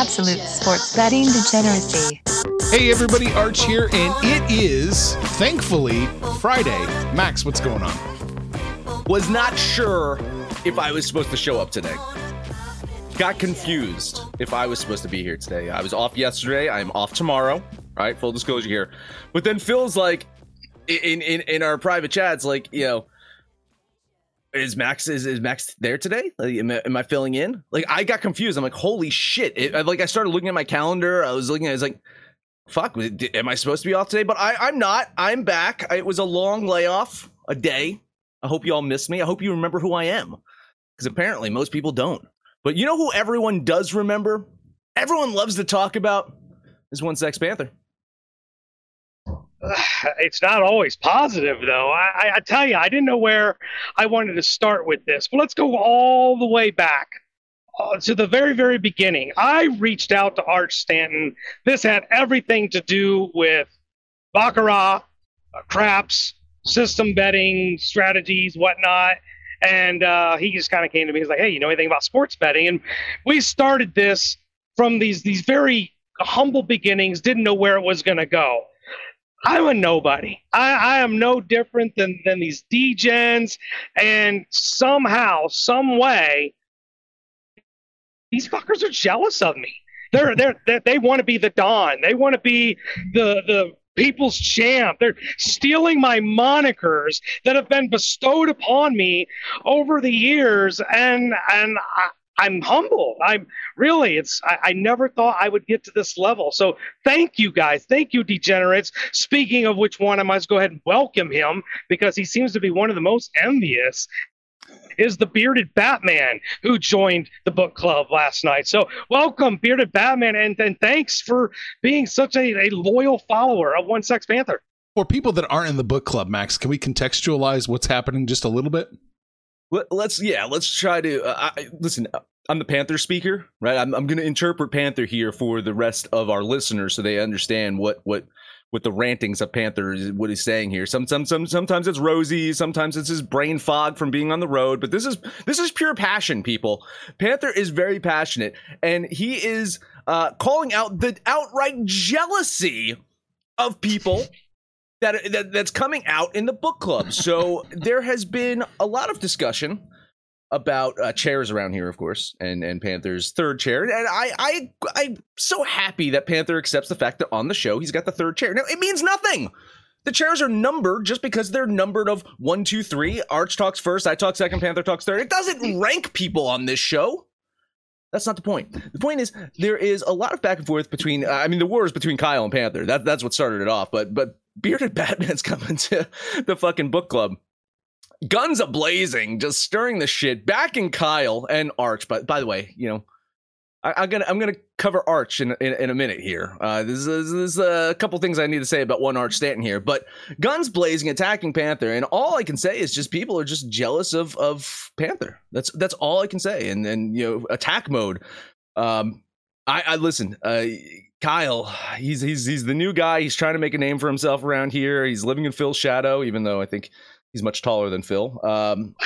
Absolute sports betting degeneracy. Hey everybody, Arch here, and it is thankfully Friday. Max, what's going on? Was not sure if I was supposed to show up today. Got confused if I was supposed to be here today. I was off yesterday. I'm off tomorrow. Right, full disclosure here. But then Phil's like, in in in our private chats, like you know, is Max is, is Max there today? Like, am, I, am, I, filling in? Like I got confused. I'm like, holy shit! It, I, like I started looking at my calendar. I was looking. at I was like, fuck. Am I supposed to be off today? But I I'm not. I'm back. It was a long layoff, a day. I hope you all miss me. I hope you remember who I am, because apparently most people don't. But you know who everyone does remember? Everyone loves to talk about is one Sex Panther. it's not always positive though. I, I, tell you, I didn't know where I wanted to start with this, but let's go all the way back uh, to the very, very beginning. I reached out to Arch Stanton. This had everything to do with baccarat, uh, craps, system betting strategies, whatnot. And uh, he just kind of came to me. He's like, "Hey, you know anything about sports betting?" And we started this from these these very humble beginnings. Didn't know where it was going to go I'm a nobody. I, I am no different than, than these degens. And somehow, some way, these fuckers are jealous of me. They're, they're, they're they want to be the Don. They want to be the, the people's champ. They're stealing my monikers that have been bestowed upon me over the years. And, and I'm humbled. I'm really, it's, I, I, never thought I would get to this level. So thank you guys. Thank you, degenerates. Speaking of which one, I as go ahead and welcome him because he seems to be one of the most envious. Is the bearded Batman who joined the book club last night? So, welcome, bearded Batman, and, and thanks for being such a, a loyal follower of One Sex Panther. For people that aren't in the book club, Max, can we contextualize what's happening just a little bit? Let's yeah let's try to uh, I, listen i'm the panther speaker right? I'm, I'm going to interpret panther here for the rest of our listeners so they understand what what what the rantings of panther is what he's saying here. Some, some some sometimes it's rosy sometimes it's his brain fog from being on the road but this is this is pure passion people. Panther is very passionate and he is uh calling out the outright jealousy of people that, that that's coming out in the book club. So there has been a lot of discussion about uh, chairs around here, of course, and and Panther's third chair. And I I I'm so happy that Panther accepts the fact that on the show he's got the third chair. Now it means nothing. The chairs are numbered just because they're numbered of one, two, three. Arch talks first, I talk second, Panther talks third. It doesn't rank people on this show. That's not the point. The point is there is a lot of back and forth between. I mean, the war is between Kyle and Panther. That that's what started it off. But but bearded Batman's coming to the fucking book club. Guns a blazing, just stirring the shit. Back in Kyle and Arch. But by the way, you know, I, am gonna I'm gonna cover Arch in in, in a minute here. Uh, there's, there's a couple things I need to say about one Arch Stanton here, but guns blazing, attacking Panther, and all I can say is just people are just jealous of of Panther. That's that's all I can say. And and you know, attack mode. Um, I, I listen. Uh, Kyle, he's he's he's the new guy. He's trying to make a name for himself around here. He's living in Phil's shadow, even though I think He's much taller than Phil. Um,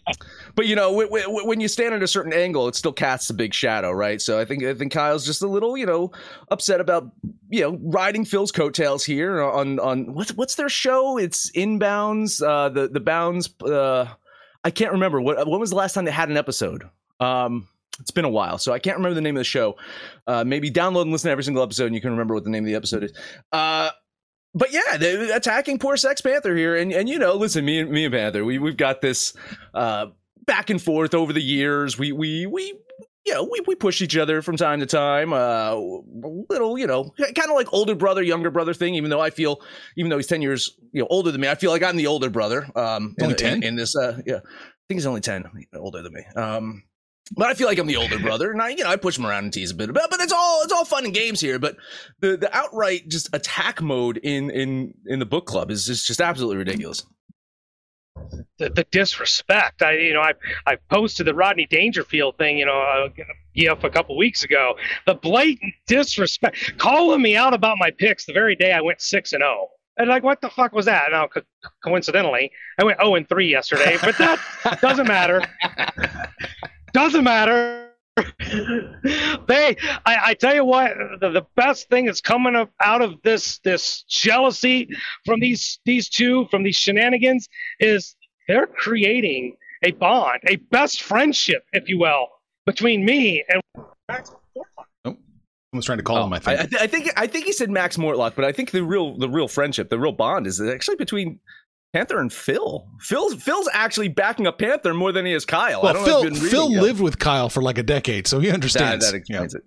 but you know, w- w- when you stand at a certain angle, it still casts a big shadow, right? So I think I think Kyle's just a little, you know, upset about you know riding Phil's coattails here on on what's what's their show? It's Inbounds. Uh, the the Bounds. Uh, I can't remember what when was the last time they had an episode. Um, it's been a while, so I can't remember the name of the show. Uh, maybe download and listen to every single episode, and you can remember what the name of the episode is. Uh, but yeah, they're attacking poor Sex Panther here, and and you know, listen, me and me and Panther, we we've got this uh, back and forth over the years. We we we you know, we, we push each other from time to time. Uh, little, you know, kind of like older brother, younger brother thing. Even though I feel, even though he's ten years, you know, older than me, I feel like I'm the older brother. Um, Only in, 10? in, in this. Uh, yeah, I think he's only ten, older than me. Um, but I feel like I'm the older brother, and I, you know, I push him around and tease a bit about. But it's all it's all fun and games here. But the the outright just attack mode in in in the book club is just just absolutely ridiculous. the, the disrespect. I you know I I posted the Rodney Dangerfield thing you know uh, a couple weeks ago. The blatant disrespect, calling me out about my picks the very day I went six and zero. And like, what the fuck was that? Now, co- coincidentally, I went zero and three yesterday, but that doesn't matter. Doesn't matter. they, I, I tell you what, the, the best thing that's coming up out of this this jealousy from these these two from these shenanigans is they're creating a bond, a best friendship, if you will, between me and Max Fortlock. Oh. Someone's trying to call oh, him. I I, think. I, th- I think I think he said Max Mortlock, but I think the real the real friendship, the real bond, is actually between Panther and Phil. Phil's Phil's actually backing up Panther more than he is Kyle. I well, Phil Phil lived with Kyle for like a decade, so he understands. that explains it.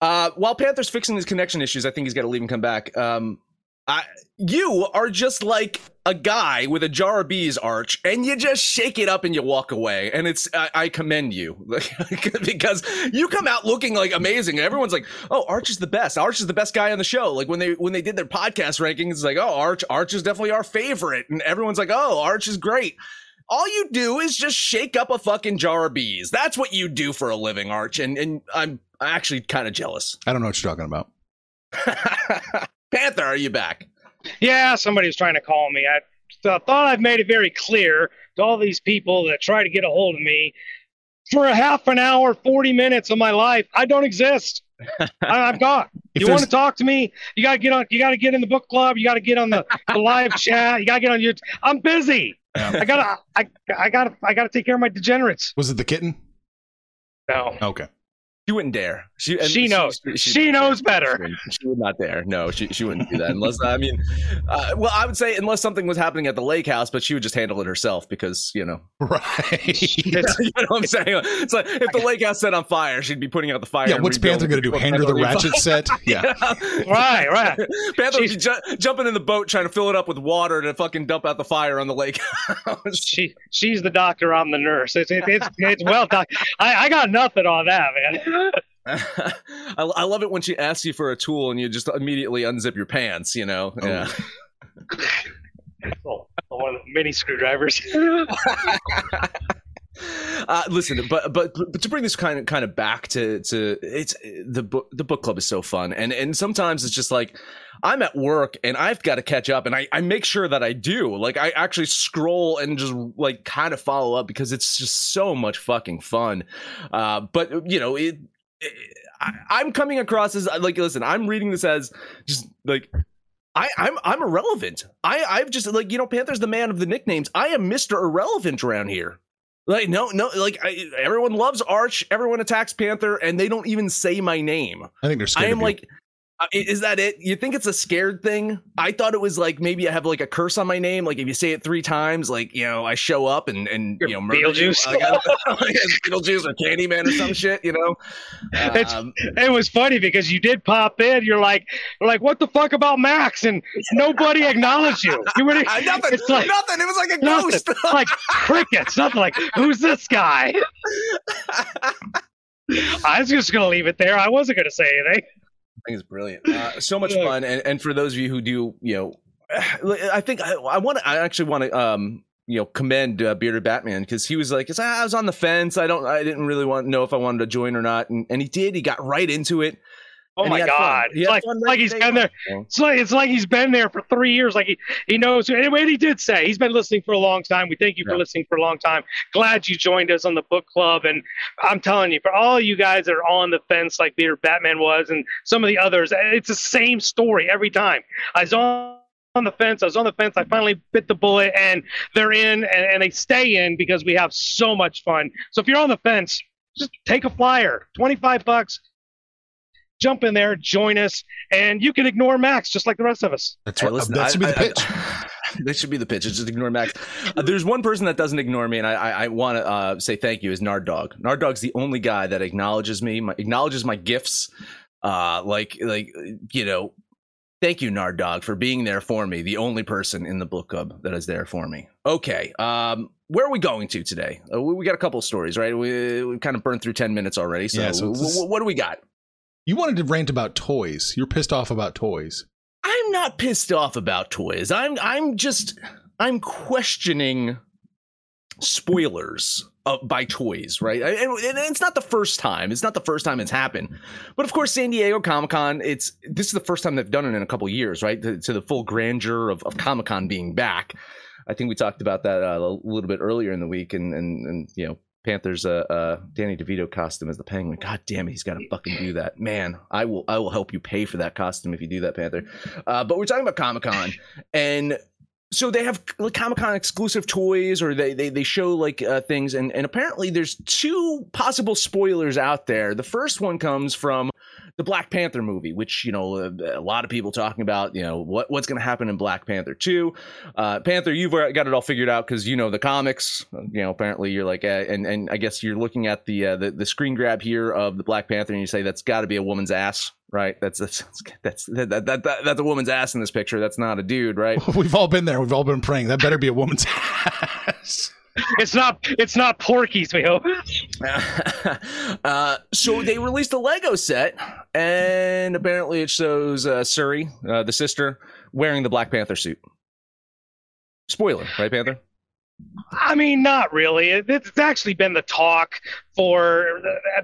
Uh, while Panther's fixing his connection issues, I think he's got to leave and come back. Um, I, you are just like a guy with a jar of bees arch, and you just shake it up and you walk away. And it's I, I commend you because you come out looking like amazing. And everyone's like, "Oh, Arch is the best. Arch is the best guy on the show." Like when they when they did their podcast rankings, it's like, "Oh, Arch Arch is definitely our favorite," and everyone's like, "Oh, Arch is great." All you do is just shake up a fucking jar of bees. That's what you do for a living, Arch. And and I'm actually kind of jealous. I don't know what you're talking about. Panther, are you back? Yeah, somebody was trying to call me. I th- thought I've made it very clear to all these people that try to get a hold of me. For a half an hour, 40 minutes of my life, I don't exist. I, I'm gone. You want to talk to me? You gotta get on. You gotta get in the book club. You gotta get on the, the live chat. You gotta get on your. I'm busy. Yeah. I gotta. I, I gotta. I gotta take care of my degenerates. Was it the kitten? No. Okay. She wouldn't dare. She, and She knows. She knows better. She, wouldn't- she would not dare. No, she, she wouldn't do that unless I mean, uh, well, I would say unless something was happening at the lake house, but she would just handle it herself because you know, Right. you know what I'm saying. It's like if the lake house set on fire, she'd be putting out the fire. yeah. and What's Panther going to do? rebuilding Hand her the ratchet set? Yeah. Right. Right. Panther would be ju- jumping in the boat trying to fill it up with water to fucking dump out the fire on the lake house. She. She's the doctor. I'm the nurse. It's. It, it's. It's well done. I. I got nothing on that, man. I, I love it when she asks you for a tool and you just immediately unzip your pants. You know, Oh. yeah. Oh, one of the mini screwdrivers. Uh, listen, but, but but to bring this kind of kind of back to to it's the book the book club is so fun, and and sometimes it's just like I'm at work and I've got to catch up, and I I make sure that I do. Like I actually scroll and just like kind of follow up because it's just so much fucking fun. Uh, but you know it. it I, I'm coming across as like listen. I'm reading this as just like I, I'm I'm irrelevant. I I've just like you know Panther's the man of the nicknames. I am Mister Irrelevant around here. Like no no like I, everyone loves Arch. Everyone attacks Panther, and they don't even say my name. I think they're scared. I am like. I- Is that it? You think it's a scared thing? I thought it was like maybe I have like a curse on my name. Like if you say it three times, like you know, I show up and and You're you know, murder you. Beetlejuice. Like, I don't know, Beetlejuice or Candyman or some shit. You know, It's- Um, it was funny because you did pop in. You're like, you're like, what the fuck about Max? And nobody acknowledged you. You were nothing. It's like nothing. It was like a nothing. ghost. like crickets. Nothing. Like, who's this guy? I was just gonna leave it there. I wasn't gonna say anything. I think it's brilliant. Uh, so much Yeah. fun, and, and for those of you who do, you know, I think I, I want to. I actually want to, um, you know, commend uh, Bearded Batman because he was like, "It's- I was on the fence. I don't. I didn't really want to know if I wanted to join or not, and, and he did. He got right into it. Oh And my he had fun. god! It's like, like he's been there. It's like it's like he's been there for three years. Like he, he knows. Anyway, he did say, he's been listening for a long time. We thank you for Yeah. listening for a long time. Glad you joined us on the book club. And I'm telling you, for all you guys that are on the fence like Peter Batman was, and some of the others, it's the same story every time. I was on. On the fence, I was on the fence. I finally bit the bullet, and they're in, and, and they stay in because we have so much fun. So if you're on the fence, just take a flyer, twenty five bucks, jump in there, join us, and you can ignore Max just like the rest of us. That's Hey, right. listen, that should be the I- pitch. that should be the pitch. Just ignore Max. Uh, there's one person that doesn't ignore me, and I, I, I want to uh, say thank you. Is Nard Dog. Nard Dog's the only guy that acknowledges me, my, acknowledges my gifts. Uh, like, like you know, thank you, Nard Dog, for being there for me. The only person in the book club that is there for me. Okay, um, where are we going to today? Uh, we, we got a couple of stories, right? We we kind of burned through ten minutes already. So, Yeah, so it's wh- what do we got? You wanted to rant about toys. You're pissed off about toys. I'm not pissed off about toys. I'm I'm just I'm questioning spoilers uh, by toys, right? And, and it's not the first time. It's not the first time it's happened. But of course, San Diego Comic Con. It's this is the first time they've done it in a couple years, right? To, to the full grandeur of, of Comic Con being back. I think we talked about that uh, a little bit earlier in the week, and and and you know. Panthers uh, uh Danny DeVito costume as the penguin. God damn it, he's got to fucking do that. Man, I will I will help you pay for that costume if you do that, Panther. Uh, but we're talking about Comic Con, and so they have like Comic Con exclusive toys, or they they, they show like uh, things, and and apparently there's two possible spoilers out there. The first one comes from the Black Panther movie, which you know a, a lot of people talking about. You know what what's going to happen in Black Panther two. Uh, Panther, you've got it all figured out because you know the comics. You know apparently you're like, uh, and and I guess you're looking at the uh, the the screen grab here of the Black Panther, and you say that's got to be a woman's ass, right? That's that's that's that, that, that, that's a woman's ass in this picture. That's not a dude, right? We've all been there. We've all been praying. That better be a woman's ass. It's not it's not Porky's, we hope. uh, so they released a Lego set, and apparently it shows uh, Shuri, uh, the sister, wearing the Black Panther suit. Spoiler, right, Panther? I mean, not really. It's actually been the talk for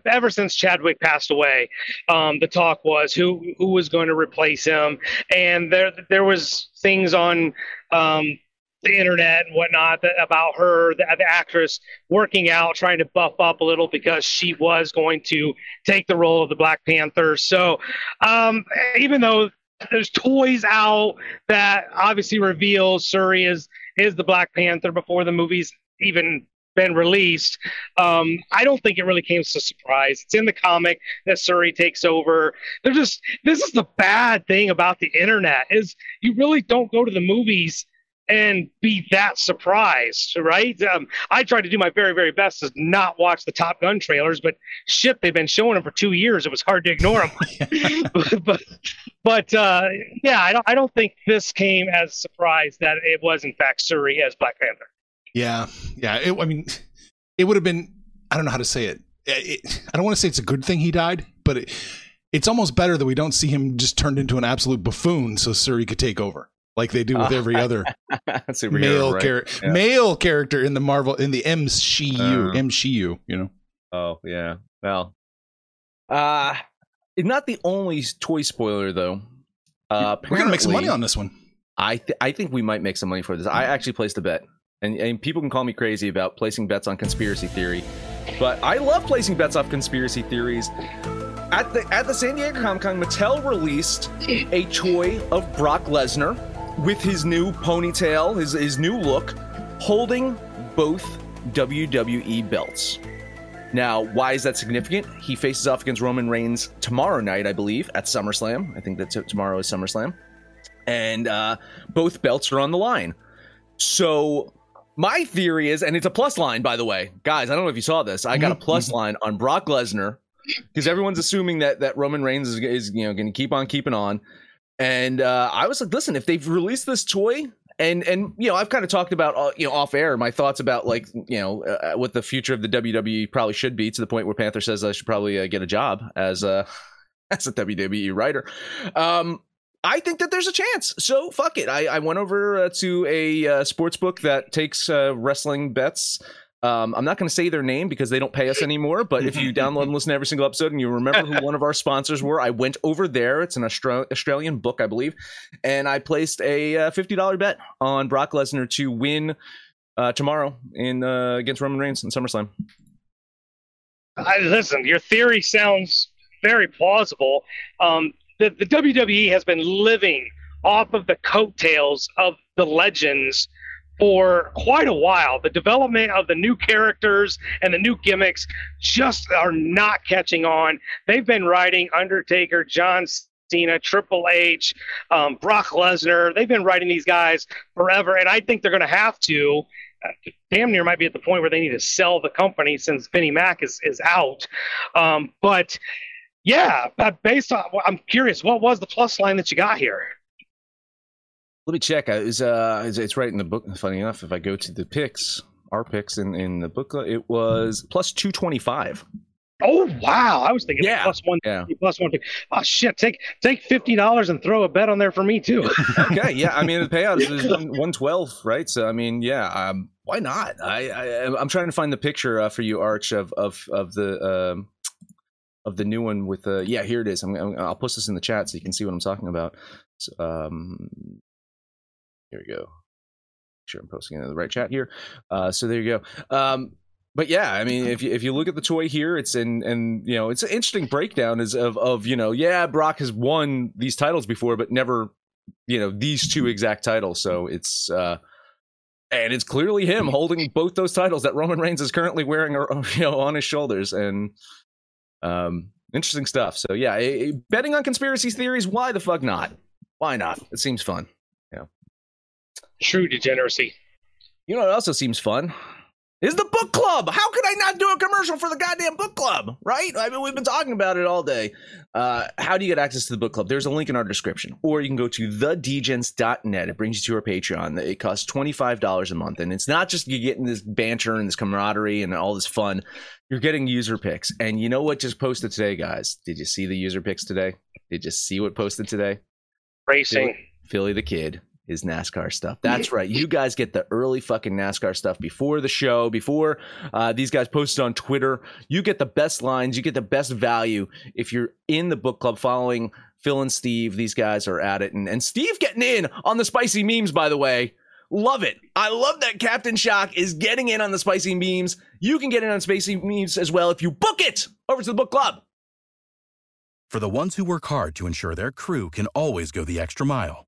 ever since Chadwick passed away. Um, the talk was who who was going to replace him, and there there was things on um, the internet and whatnot that, about her, the, the actress, working out, trying to buff up a little because she was going to take the role of the Black Panther. So, um, even though there's toys out that obviously reveals Shuri is is the Black Panther before the movie's even been released. Um, I don't think it really came as a surprise. It's in the comic that Shuri takes over. They're just this is the bad thing about the internet is you really don't go to the movies and be that surprised, right? Um, I tried to do my very, very best to not watch the Top Gun trailers, but shit, they've been showing them for two years. It was hard to ignore them. but, but, but uh, yeah, I don't, I don't think this came as a surprise that it was in fact Shuri as Black Panther. Yeah, yeah. It, I mean, it would have been. I don't know how to say it. It- I don't want to say it's a good thing he died, but it, it's almost better that we don't see him just turned into an absolute buffoon, so Shuri could take over like they do with every other Superhero, male right? character, Yeah. male character in the Marvel in the MCU, Uh. MCU. You know, Oh yeah. Well, uh not the only toy spoiler though. Uh, we're gonna make some money on this one. I th- I think we might make some money for this. I actually placed a bet, and and people can call me crazy about placing bets on conspiracy theory, but I love placing bets off conspiracy theories. At the at the San Diego Comic Con, Mattel released a toy of Brock Lesnar with his new ponytail, his his new look, holding both WWE belts. Now, why is that significant? He faces off against Roman Reigns tomorrow night, I believe, at SummerSlam. I think that t- tomorrow is SummerSlam and uh, both belts are on the line. So my theory is, and it's a plus line, by the way, guys. I don't know if you saw this. I got a plus line on Brock Lesnar because everyone's assuming that that Roman Reigns is, is you know going to keep on keeping on. And uh, I was like, listen, if they've released this toy. And and you know I've kind of talked about uh, you know off air my thoughts about like you know uh, what the future of the WWE probably should be to the point where Panther says I should probably uh, get a job as a as a WWE writer. Um, I think that there's a chance. So fuck it. I, I went over uh, to a uh, sports book that takes uh, wrestling bets. Um, I'm not going to say their name because they don't pay us anymore. But if you download and listen to every single episode and you remember who one of our sponsors were, I went over there. It's an Austra- Australian book, I believe, and I placed a uh, fifty dollar bet on Brock Lesnar to win uh, tomorrow in uh, against Roman Reigns in SummerSlam. I, listen, your theory sounds very plausible. Um, the, the WWE has been living off of the coattails of the legends for quite a while. The development of the new characters and the new gimmicks just are not catching on. They've been writing Undertaker, John Cena, Triple H, um, Brock Lesnar. They've been writing these guys forever, and I think they're going to have to. Uh, damn near might be at the point where they need to sell the company since Vinnie Mac is is out. Um, but yeah, based on, I'm curious, what was the plus line that you got here? Let me check. Is uh, it's right in the book. Funny enough, if I go to the picks, our picks in in the book, it was plus two twenty five. Oh wow! I was thinking yeah. plus one, yeah. plus one. Oh shit! Take take fifty dollars and throw a bet on there for me too. okay, yeah. I mean the payout is one twelve, right? So I mean, yeah. Um, why not? I, I I'm trying to find the picture uh, for you, Arch, of of of the um of the new one with the yeah. Here it is. I'm, I'm I'll post this in the chat so you can see what I'm talking about. So, um, here we go. Make sure I'm posting it in the right chat here. Uh, so there you go. Um, but yeah, I mean, if you if you look at the toy here, it's in and you know it's an interesting breakdown is of of you know yeah Brock has won these titles before, but never you know these two exact titles. So it's uh, and it's clearly him holding both those titles that Roman Reigns is currently wearing you know on his shoulders and um interesting stuff. So yeah, betting on conspiracy theories, why the fuck not? Why not? It seems fun. True degeneracy. You know what also seems fun? Is the book club. How could I not do a commercial for the goddamn book club? Right? I mean, we've been talking about it all day. Uh, how do you get access to the book club? There's a link in our description, or you can go to thedegens.net. It brings you to our Patreon. It costs $25 a month. And it's not just you getting this banter and this camaraderie and all this fun. You're getting user picks. And you know what just posted today, guys? Did you see the user picks today? Did you see what posted today? Racing. Philly, Philly the Kid is NASCAR stuff. That's right. You guys get the early fucking NASCAR stuff before the show, before uh, these guys posted on Twitter. You get the best lines, you get the best value if you're in the book club following Phil and Steve. These guys are at it. And, and Steve getting in on the spicy memes, by the way. Love it. I love that Captain Shock is getting in on the spicy memes. You can get in on spicy memes as well if you book it over to the book club. For the ones who work hard to ensure their crew can always go the extra mile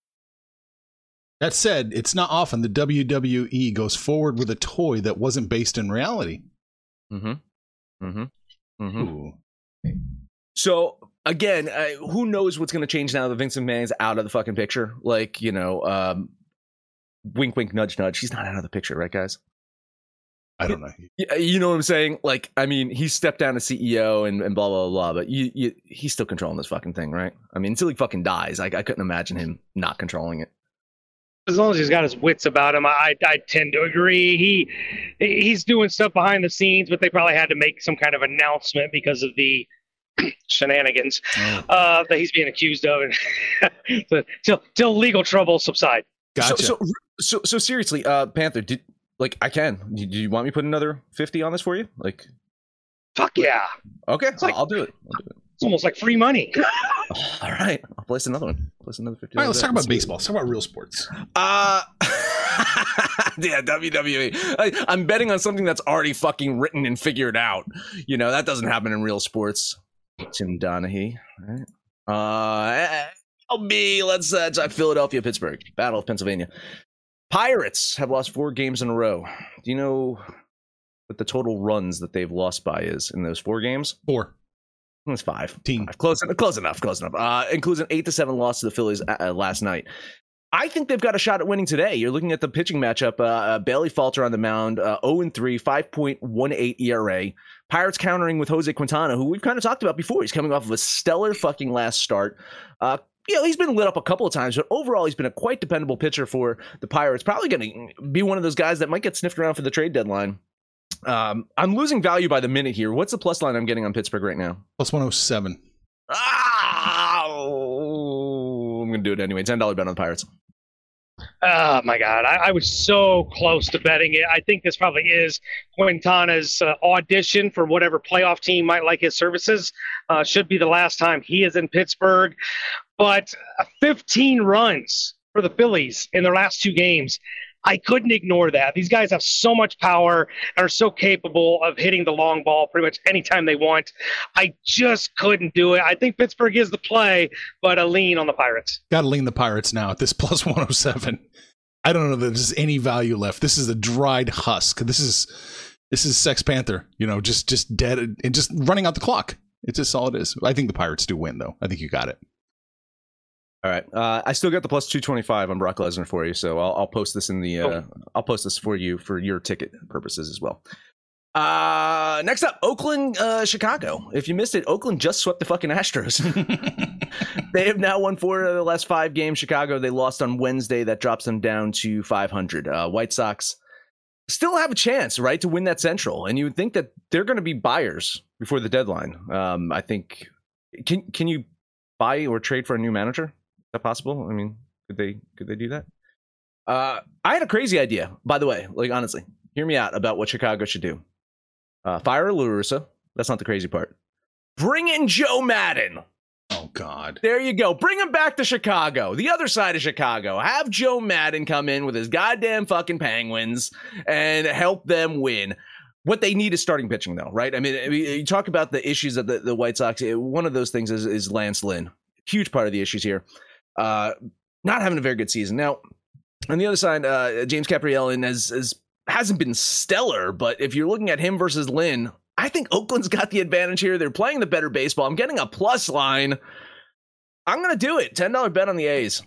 That said, it's not often the WWE goes forward with a toy that wasn't based in reality. Mm-hmm. Mm-hmm. Mm-hmm. So again, uh, who knows what's going to change now that Vince McMahon's out of the fucking picture? Like, you know, um, wink, wink, nudge, nudge. He's not out of the picture, right, guys? I don't know. You know what I'm saying? Like, I mean, he stepped down as CEO and, and blah blah blah, but you, you, he's still controlling this fucking thing, right? I mean, until he fucking dies, I, I couldn't imagine him not controlling it as long as he's got his wits about him, I, I tend to agree. He he's doing stuff behind the scenes, but they probably had to make some kind of announcement because of the shenanigans oh. uh, that he's being accused of, and till till legal trouble subside. Gotcha. So so, so, so seriously, uh, Panther, did like I can? Do you want me to put another fifty on this for you? Like, fuck yeah. Okay, like, I'll do it. I'll do it. It's almost like free money. All right, I'll place another one. Place another fifty. All right, let's talk about baseball. Let's talk about real sports. Uh yeah, WWE. I, I'm betting on something that's already fucking written and figured out. You know that doesn't happen in real sports. Tim Donahue. All right. Uh, LB, let's uh, talk Philadelphia, Pittsburgh, Battle of Pennsylvania. Pirates have lost four games in a row. Do you know what the total runs that they've lost by is in those four games? Four. It's five. Team. Five. Close, close enough. Close enough. Uh, includes an eight to seven loss to the Phillies uh, uh, last night. I think they've got a shot at winning today. You're looking at the pitching matchup. Uh, uh, Bailey Falter on the mound, uh, 0 and 3, 5.18 ERA. Pirates countering with Jose Quintana, who we've kind of talked about before. He's coming off of a stellar fucking last start. Uh, you know, he's been lit up a couple of times, but overall, he's been a quite dependable pitcher for the Pirates. Probably going to be one of those guys that might get sniffed around for the trade deadline. Um, I'm losing value by the minute here. What's the plus line I'm getting on Pittsburgh right now? Plus 107. Ah, I'm going to do it anyway. $10 bet on the Pirates. Oh my God, I, I, was so close to betting it. I think this probably is Quintana's uh, audition for whatever playoff team might like his services. Uh, should be the last time he is in Pittsburgh. But 15 runs for the Phillies in their last two games. I couldn't ignore that. These guys have so much power and are so capable of hitting the long ball pretty much anytime they want. I just couldn't do it. I think Pittsburgh is the play, but a lean on the Pirates. Got to lean the Pirates now at this plus 107. I don't know that there's any value left. This is a dried husk. This is this is Sex Panther, you know, just just dead and just running out the clock. It's just all it is. I think the Pirates do win though. I think you got it. All right. Uh, I still got the plus 225 on Brock Lesnar for you, so I'll, I'll post this in the uh, oh. I'll post this for you for your ticket purposes as well. Uh, next up, Oakland, uh, Chicago. If you missed it, Oakland just swept the fucking Astros. they have now won four of the last five games. Chicago, they lost on Wednesday. That drops them down to 500. Uh, White Sox still have a chance, right, to win that Central. And you would think that they're going to be buyers before the deadline. Um, I think. Can can you buy or trade for a new manager? That possible? I mean, could they could they do that? Uh, I had a crazy idea, by the way. Like honestly, hear me out about what Chicago should do. Uh, fire La Russa. That's not the crazy part. Bring in Joe Maddon. Oh God. There you go. Bring him back to Chicago, the other side of Chicago. Have Joe Maddon come in with his goddamn fucking Penguins and help them win. What they need is starting pitching, though, right? I mean, you talk about the issues of the, the White Sox. One of those things is, is Lance Lynn. Huge part of the issues here uh, not having a very good season. Now, on the other side, uh, James Kaprielian has, has hasn't been stellar, but if you're looking at him versus Lynn, I think Oakland's got the advantage here. They're playing the better baseball. I'm getting a plus line. I'm to do it. $10 bet on the A's.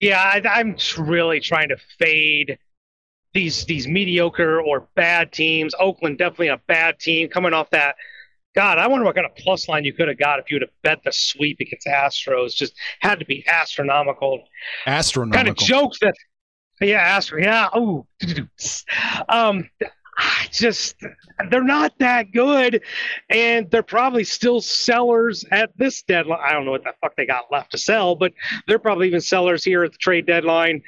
Yeah, I, am really trying to fade these these mediocre or bad teams. Oakland definitely a bad team coming off that God, I wonder what kind of plus line you could have got if you would have bet the sweep against Astros. Just had to be astronomical. Astronomical. Kind of jokes that, yeah, Astro, yeah. Oh, um, just they're not that good, and they're probably still sellers at this deadline. I don't know what the fuck they got left to sell, but they're probably even sellers here at the trade deadline.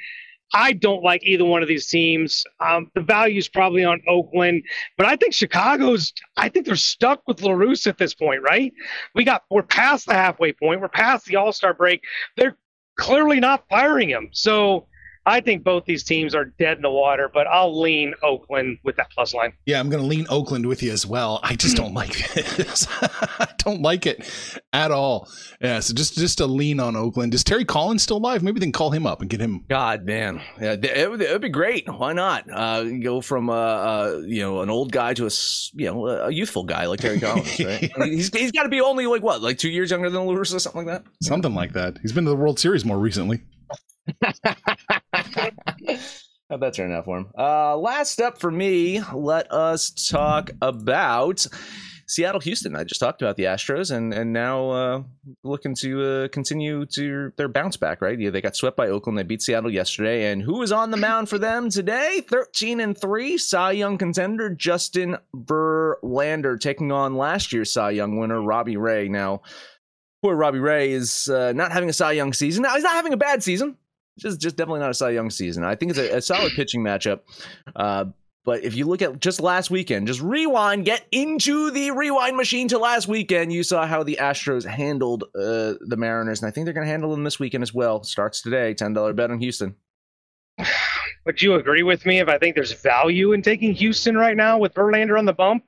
I don't like either one of these teams. Um, the value is probably on Oakland, but I think Chicago's. I think they're stuck with La Russa at this point, right? We got we're past the halfway point. We're past the All Star break. They're clearly not firing him. So I think both these teams are dead in the water, but I'll lean Oakland with that plus line. Yeah, I'm going to lean Oakland with you as well. I just don't like this. I don't like it at all. Yeah, so just just a lean on Oakland. Is Terry Collins still alive? Maybe they can call him up and get him. God, man, yeah, it would, it would be great. Why not uh, go from uh, uh, you know an old guy to a you know a youthful guy like Terry Collins? Right? I mean, he's he's got to be only like what, like two years younger than Lewis or something like that. Something like that. He's been to the World Series more recently. That turn out for him? Uh, last up for me, let us talk about Seattle Houston. I just talked about the Astros and and now uh, looking to uh, continue to their bounce back, right? Yeah, they got swept by Oakland. They beat Seattle yesterday. And who is on the mound for them today? 13 and 3, Cy Young contender Justin Verlander taking on last year's Cy Young winner, Robbie Ray. Now, poor Robbie Ray is uh, not having a Cy Young season. Now, he's not having a bad season just just definitely not a Cy Young season. I think it's a, a solid pitching matchup. Uh, but if you look at just last weekend, just rewind, get into the rewind machine to last weekend. You saw how the Astros handled uh, the Mariners, and I think they're going to handle them this weekend as well. Starts today, ten dollar bet on Houston. Would you agree with me if I think there's value in taking Houston right now with Verlander on the bump?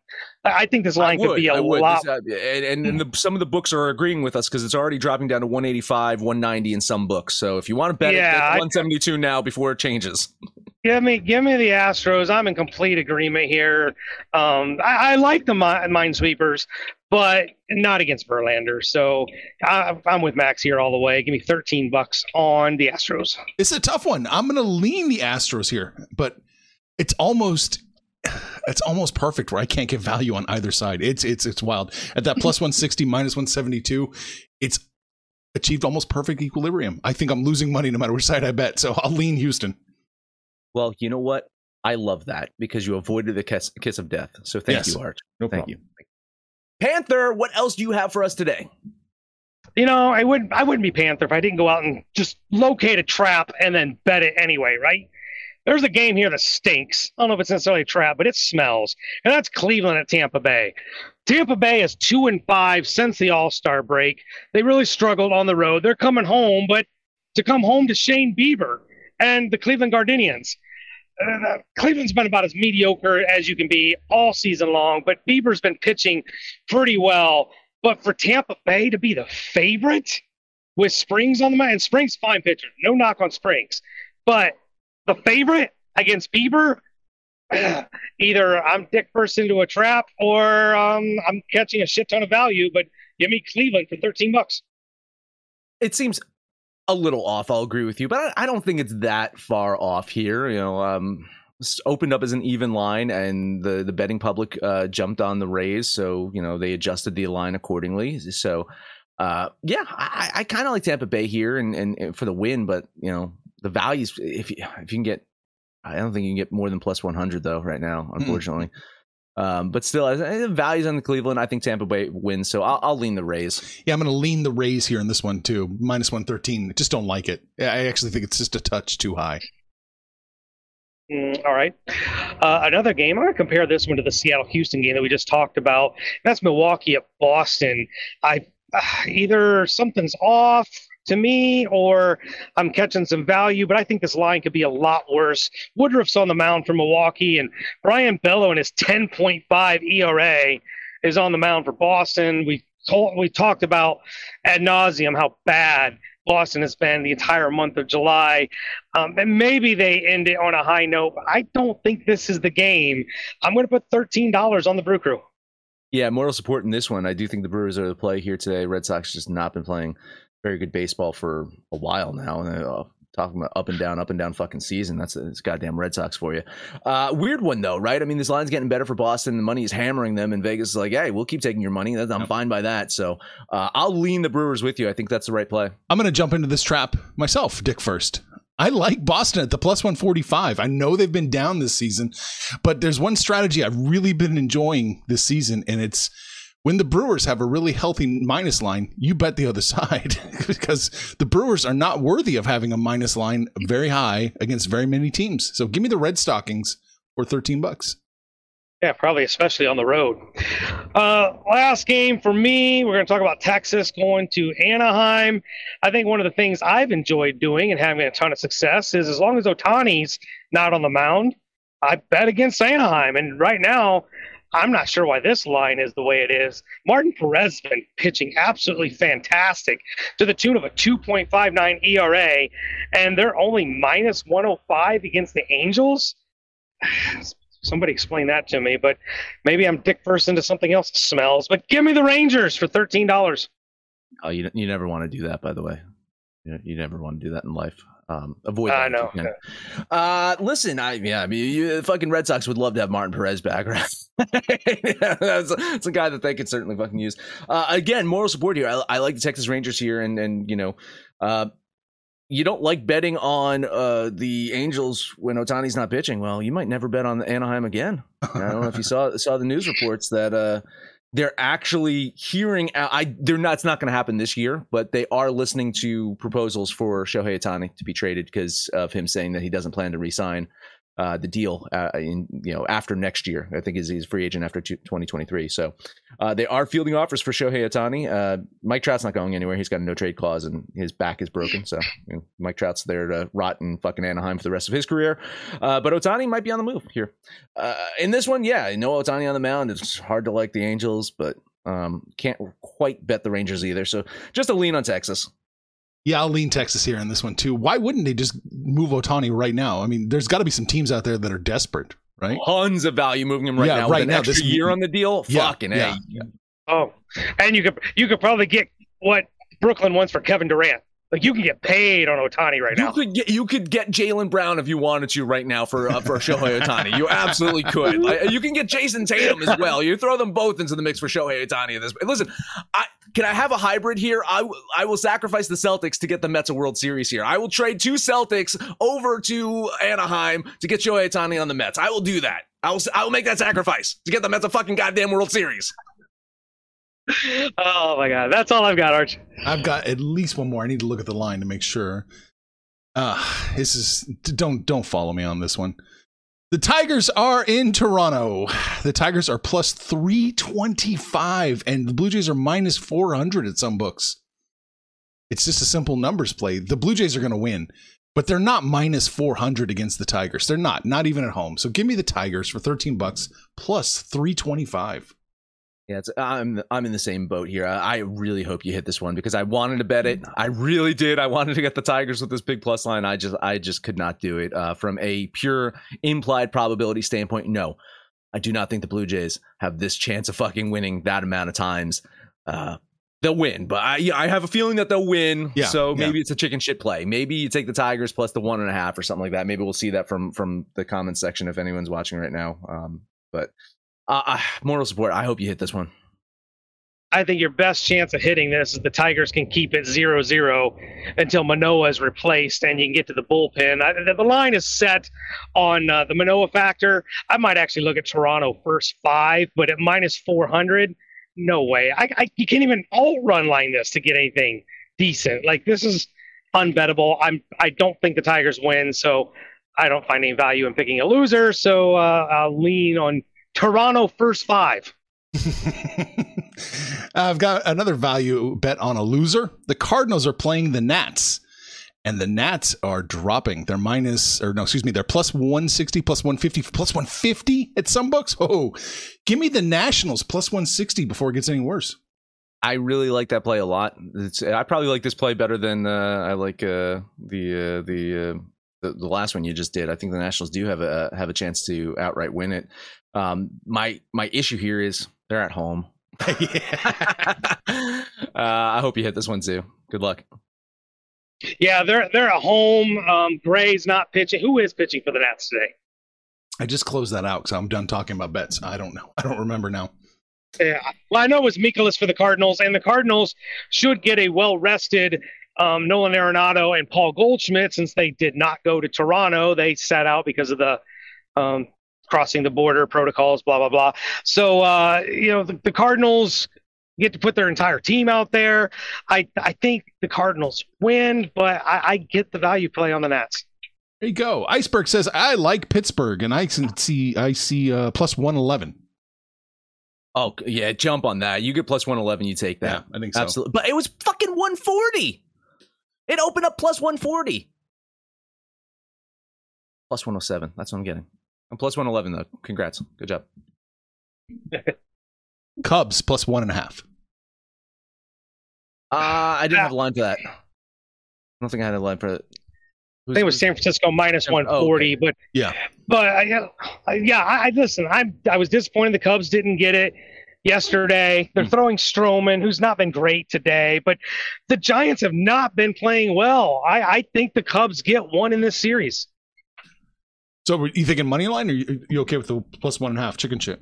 I think this line would, could be a I would. lot. This, uh, and and, and the, some of the books are agreeing with us because it's already dropping down to 185, 190 in some books. So if you want to bet Yeah, it, bet I- 172 now before it changes. Give me, give me the Astros. I'm in complete agreement here. Um, I, I like the mi- Minesweepers, but not against Verlander. So I, I'm with Max here all the way. Give me 13 bucks on the Astros. It's a tough one. I'm going to lean the Astros here, but it's almost it's almost perfect where I can't get value on either side. It's it's it's wild. At that plus 160 minus 172, it's achieved almost perfect equilibrium. I think I'm losing money no matter which side I bet. So I'll lean Houston. Well, you know what? I love that because you avoided the kiss, kiss of death. So thank Yes. you, Arch. No Thank problem. you. Panther, what else do you have for us today? You know, I wouldn't, I wouldn't be Panther if I didn't go out and just locate a trap and then bet it anyway, right? There's a game here that stinks. I don't know if it's necessarily a trap, but it smells, and that's Cleveland at Tampa Bay. Tampa Bay is two and five since the All Star break. They really struggled on the road. They're coming home, but to come home to Shane Bieber and the Cleveland Gardenians. Uh, Cleveland's been about as mediocre as you can be all season long, but Bieber's been pitching pretty well. But for Tampa Bay to be the favorite with Springs on the mound, and Springs fine pitcher, no knock on Springs, but the favorite against Bieber, either I'm dick first into a trap or um, I'm catching a shit ton of value. But give me Cleveland for 13 bucks. It seems a little off. I'll agree with you, but I, I don't think it's that far off here. You know, um, opened up as an even line, and the the betting public uh, jumped on the raise, so you know they adjusted the line accordingly. So, uh, yeah, I, I kind of like Tampa Bay here, and, and and for the win, but you know the values if you if you can get. I don't think you can get more than plus 100 though right now, unfortunately. Um, but still, the values on the Cleveland. I think Tampa Bay wins, so I'll, I'll lean the Rays. Yeah, I'm going to lean the Rays here in this one too. Minus 113. I just don't like it. I actually think it's just a touch too high. Mm, all right. Uh, another game. I'm going to compare this one to the Seattle Houston game that we just talked about. That's Milwaukee at Boston. I uh, either something's off to me or I'm catching some value, but I think this line could be a lot worse. Woodruff's on the mound for Milwaukee, and Brayan Bello and his 10.5 ERA is on the mound for Boston. We told, we talked about ad nauseum how bad Boston has been the entire month of July. Um, and maybe they end it on a high note. But I don't think this is the game. I'm going to put $13 on the Brew Crew. Yeah, moral support in this one. I do think the Brewers are the play here today. Red Sox just not been playing very good baseball for a while now. And uh, talking about up and down, up and down fucking season. That's it's goddamn Red Sox for you. Uh, weird one though, right? I mean, this line's getting better for Boston. The money is hammering them, and Vegas is like, "Hey, we'll keep taking your money. I'm fine by that." So uh, I'll lean the Brewers with you. I think that's the right play. I'm going to jump into this trap myself, Dick first. I like Boston at the plus 145. I know they've been down this season, but there's one strategy I've really been enjoying this season, and it's when the Brewers have a really healthy minus line, you bet the other side because the Brewers are not worthy of having a minus line very high against very many teams. So give me the Red Stockings for 13 bucks. Yeah, probably especially on the road. Uh, last game for me, we're going to talk about Texas going to Anaheim. I think one of the things I've enjoyed doing and having a ton of success is as long as Ohtani's not on the mound, I bet against Anaheim. And right now, I'm not sure why this line is the way it is. Martin Perez has been pitching absolutely fantastic to the tune of a 2.59 ERA, and they're only minus 105 against the Angels. Somebody explain that to me, but maybe I'm dick first into something else that smells. But give me the Rangers for thirteen dollars. Oh, you you never want to do that, by the way. You, you never want to do that in life. Um, avoid. I that you know. can. Uh, listen, I yeah, I mean, you, the fucking Red Sox would love to have Martin Perez back, right? that's, that's a guy that they could certainly fucking use. Uh, again, moral support here. I, I like the Texas Rangers here, and and you know, uh, you don't like betting on uh the Angels when Ohtani's not pitching. Well, you might never bet on Anaheim again. I don't know if you saw saw the news reports that uh they're actually hearing out. I they're not. It's not going to happen this year, but they are listening to proposals for Shohei Ohtani to be traded because of him saying that he doesn't plan to resign uh, the deal uh, in you know after next year. I think is he's free agent after 2023. So uh, they are fielding offers for Shohei Ohtani. Uh, Mike Trout's not going anywhere. He's got a no trade clause and his back is broken. So you know, Mike Trout's there to rot in fucking Anaheim for the rest of his career. Uh, but Ohtani might be on the move here. Uh, in this one, yeah, no Ohtani on the mound. It's hard to like the Angels, but um, can't quite bet the Rangers either. So just a lean on Texas. Yeah, I'll lean Texas here on this one too. Why wouldn't they just move Ohtani right now? I mean, there's got to be some teams out there that are desperate, right? Tons of value moving him right yeah, now. Right now, this year on the deal, yeah, fucking yeah. Oh, and you could you could probably get what Brooklyn wants for Kevin Durant. Like you can get paid on Ohtani right you now. Could get, you could get Jaylen Brown if you wanted to right now for uh, for Shohei Ohtani. You absolutely could. Like, you can get Jayson Tatum as well. You throw them both into the mix for Shohei Ohtani. This listen, I, can I have a hybrid here? I I will sacrifice the Celtics to get the Mets a World Series here. I will trade two Celtics over to Anaheim to get Shohei Ohtani on the Mets. I will do that. I will I will make that sacrifice to get the Mets a fucking goddamn World Series oh my god, that's all I've got, Arch. I've got at least one more. I need to look at the line to make sure. Uh, this is don't don't follow me on this one. The Tigers are in Toronto. The Tigers are plus 325 and the Blue Jays are minus 400 at some books. It's just a simple numbers play. The Blue Jays are going to win, but they're not minus 400 against the Tigers. They're not, not even at home. So give me the Tigers for 13 bucks plus 325. Yeah, I'm I'm in the same boat here. I, I, really hope you hit this one because I wanted to bet it. I really did. I wanted to get the Tigers with this big plus line. I just I just could not do it uh, from a pure implied probability standpoint. No, I do not think the Blue Jays have this chance of fucking winning that amount of times. Uh, they'll win, but I I have a feeling that they'll win. Yeah, so maybe yeah. it's a chicken shit play. Maybe you take the Tigers plus the one and a half or something like that. Maybe we'll see that from from the comments section if anyone's watching right now. Um, but uh, uh, moral support. I hope you hit this one. I think your best chance of hitting this is the Tigers can keep it 0 0 until Manoah is replaced and you can get to the bullpen. I, the, the, line is set on uh, the Manoah factor. I might actually look at Toronto first five, but at minus 400, no way. I, I, you can't even all run line this to get anything decent. Like, this is unbettable. I'm, I don't think the Tigers win, so I don't find any value in picking a loser. So uh, I'll lean on Toronto first five. I've got another value bet on a loser. The Cardinals are playing the Nats, and the Nats are dropping. They're minus, or no, excuse me, they're plus 160, plus 150, plus 150 at some books. Oh, give me the Nationals plus 160 before it gets any worse. I really like that play a lot. It's, I probably like this play better than uh, I like uh, the uh, the, uh, the, the last one you just did. I think the Nationals do have a have a chance to outright win it. Um, my my issue here is they're at home. uh, I hope you hit this one too. Good luck. Yeah, they're they're at home. Um, Gray's not pitching. Who is pitching for the Nats today? I just closed that out because I'm done talking about bets. I don't know. I don't remember now. Yeah, well, I know it was Mikolas for the Cardinals, and the Cardinals should get a well rested um, Nolan Arenado and Paul Goldschmidt since they did not go to Toronto. They sat out because of the um, crossing the border protocols, blah blah blah. So uh, you know the, the, Cardinals get to put their entire team out there. I I think the Cardinals win, but I, I get the value play on the Nats. There you go. Iceberg says I like Pittsburgh, and I can see I see uh, plus one eleven. Oh yeah, jump on that. You get plus one eleven, you take that. Yeah, I think so. Absolutely. But it was fucking one forty. It opened up 140. Plus 107. That's what I'm getting. I'm plus 111, though. Congrats. Good job. Cubs plus one and a half. Uh, I didn't have a line for that. I don't think I had a line for it. I think it was San Francisco minus 140, oh, okay. but yeah, but I, I yeah, I, I listen. I'm I was disappointed the Cubs didn't get it yesterday. They're mm. throwing Stroman, who's not been great today, but the Giants have not been playing well. I, I think the Cubs get one in this series. So, are you thinking money line, or you, you okay with the plus one and a half chicken shit?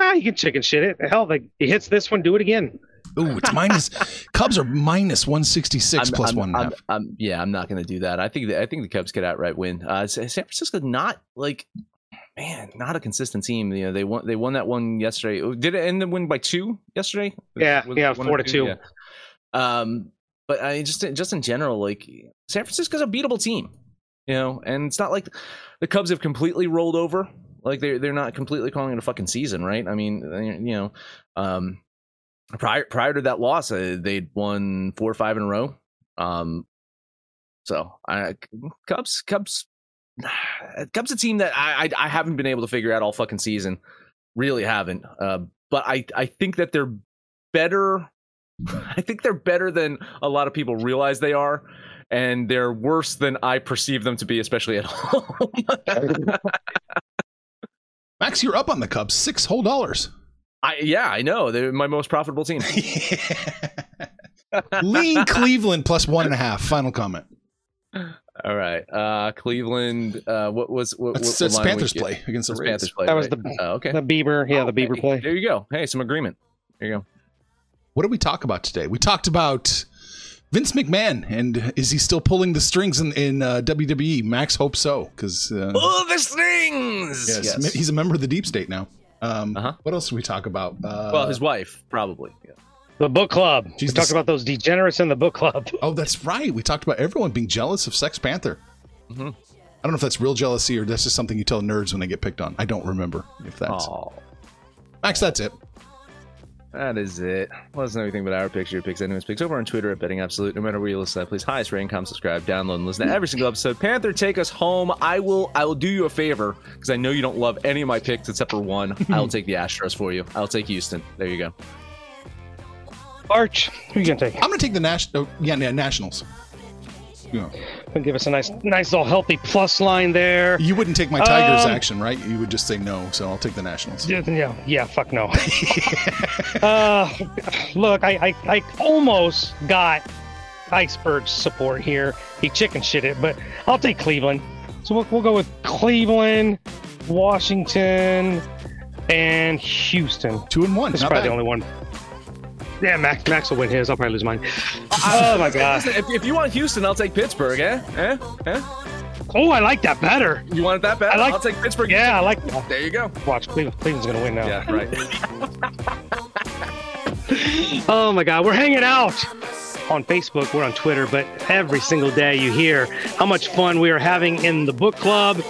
Ah, you can chicken shit it. Hell, like he hits this one, do it again. Ooh, it's minus. Cubs are minus one sixty six plus I'm, one and a half. I'm, yeah, I'm not going to do that. I think the, I think the Cubs get outright win. Uh, San Francisco not like man, not a consistent team. You know, they won they won that one yesterday. Oh, did it end the win by two yesterday? Yeah, was, yeah, four to two. Yeah. Um, but I just just in general, like San Francisco's a beatable team. You know, and it's not like the Cubs have completely rolled over. Like they're they're not completely calling it a fucking season, right? I mean, you know, um, prior prior to that loss, uh, they'd won four or five in a row. Um, so I Cubs Cubs Cubs a team that I, I, I haven't been able to figure out all fucking season. Really haven't. Uh, but I I think that they're better. I think they're better than a lot of people realize they are, and they're worse than I perceive them to be, especially at home. Max, you're up on the Cubs, six whole dollars. I yeah, I know they're my most profitable team. Lean Cleveland plus one and a half. Final comment. All right, uh, Cleveland. Uh, what was what, That's, what, that's Panthers play against the That's Panthers play. That was right? the- Oh, okay. The Bieber, yeah, the Bieber Hey, play. There you go. Hey, some agreement. There you go. What did we talk about today? We talked about Vince McMahon and is he still pulling the strings in, in uh, WWE? Max hopes so because uh, Pull the strings. yes, he's a member of the Deep State now. Um, Uh-huh. What else did we talk about? Uh, well, his wife probably. Yeah. The book club. Jesus. We talked about those degenerates in the book club. oh, that's right. We talked about everyone being jealous of Sex Panther. Mhm. I don't know if that's real jealousy or that's just something you tell nerds when they get picked on. I don't remember if that's Oh, Max. That's it. that is it. Let us know anything but our picks, your picks, anyone's picks over on Twitter at Betting Absolute. No matter where you listen, that, please highest rating, comment, subscribe, download, and listen to every single episode. Panther, take us home. I will. I will do you a favor because I know you don't love any of my picks except for one. I will take the Astros for you. I'll take Houston. There you go. Arch, who are you gonna take? I'm going to take the national. Yeah, yeah, Nationals. Yeah. Gonna give us a nice, nice little healthy plus line there. You wouldn't take my Tigers Um, action, right? You would just say no. So I'll take the Nationals. Yeah, yeah, yeah, fuck no. uh, look, I, I, I almost got Iceberg's support here. He chicken shit it, but I'll take Cleveland. So we'll, we'll go with Cleveland, Washington, and Houston. Two and one. That's probably bad. the only one. Yeah, Max, Max will win his. I'll probably lose mine. Oh my god. Listen, if, if you want Houston, I'll take Pittsburgh. Eh? Eh? Eh? Oh, I like that better. You want it that bad? I like- I'll take Pittsburgh. Yeah, I like that. There you go. Watch, Cleveland, Cleveland's gonna win now. Yeah, right. Oh my God, we're hanging out on Facebook, we're on Twitter, but every single day you hear how much fun we are having in the book club.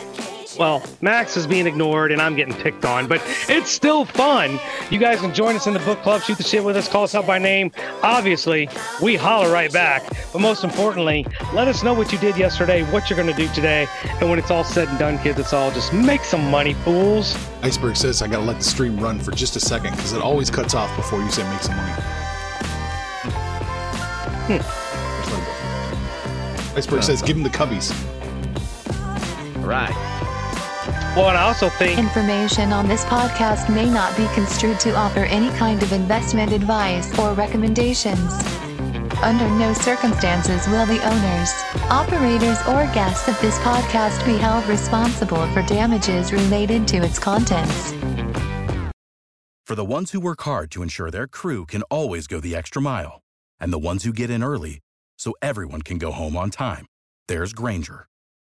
Well, Max is being ignored and I'm getting picked on, but it's still fun. You guys can join us in the book club, shoot the shit with us, call us out by name. Obviously, we holler right back. But most importantly, let us know what you did yesterday, what you're going to do today. And when it's all said and done, kids, it's all just make some money, fools. Iceberg says I got to let the stream run for just a second because it always cuts off before you say make some money. Hmm. Iceberg says give him the cubbies. All right. Well, and I also think Information on this podcast may not be construed to offer any kind of investment advice or recommendations. Under no circumstances will the owners, operators, or guests of this podcast be held responsible for damages related to its contents. For the ones who work hard to ensure their crew can always go the extra mile, and the ones who get in early so everyone can go home on time, there's Grainger,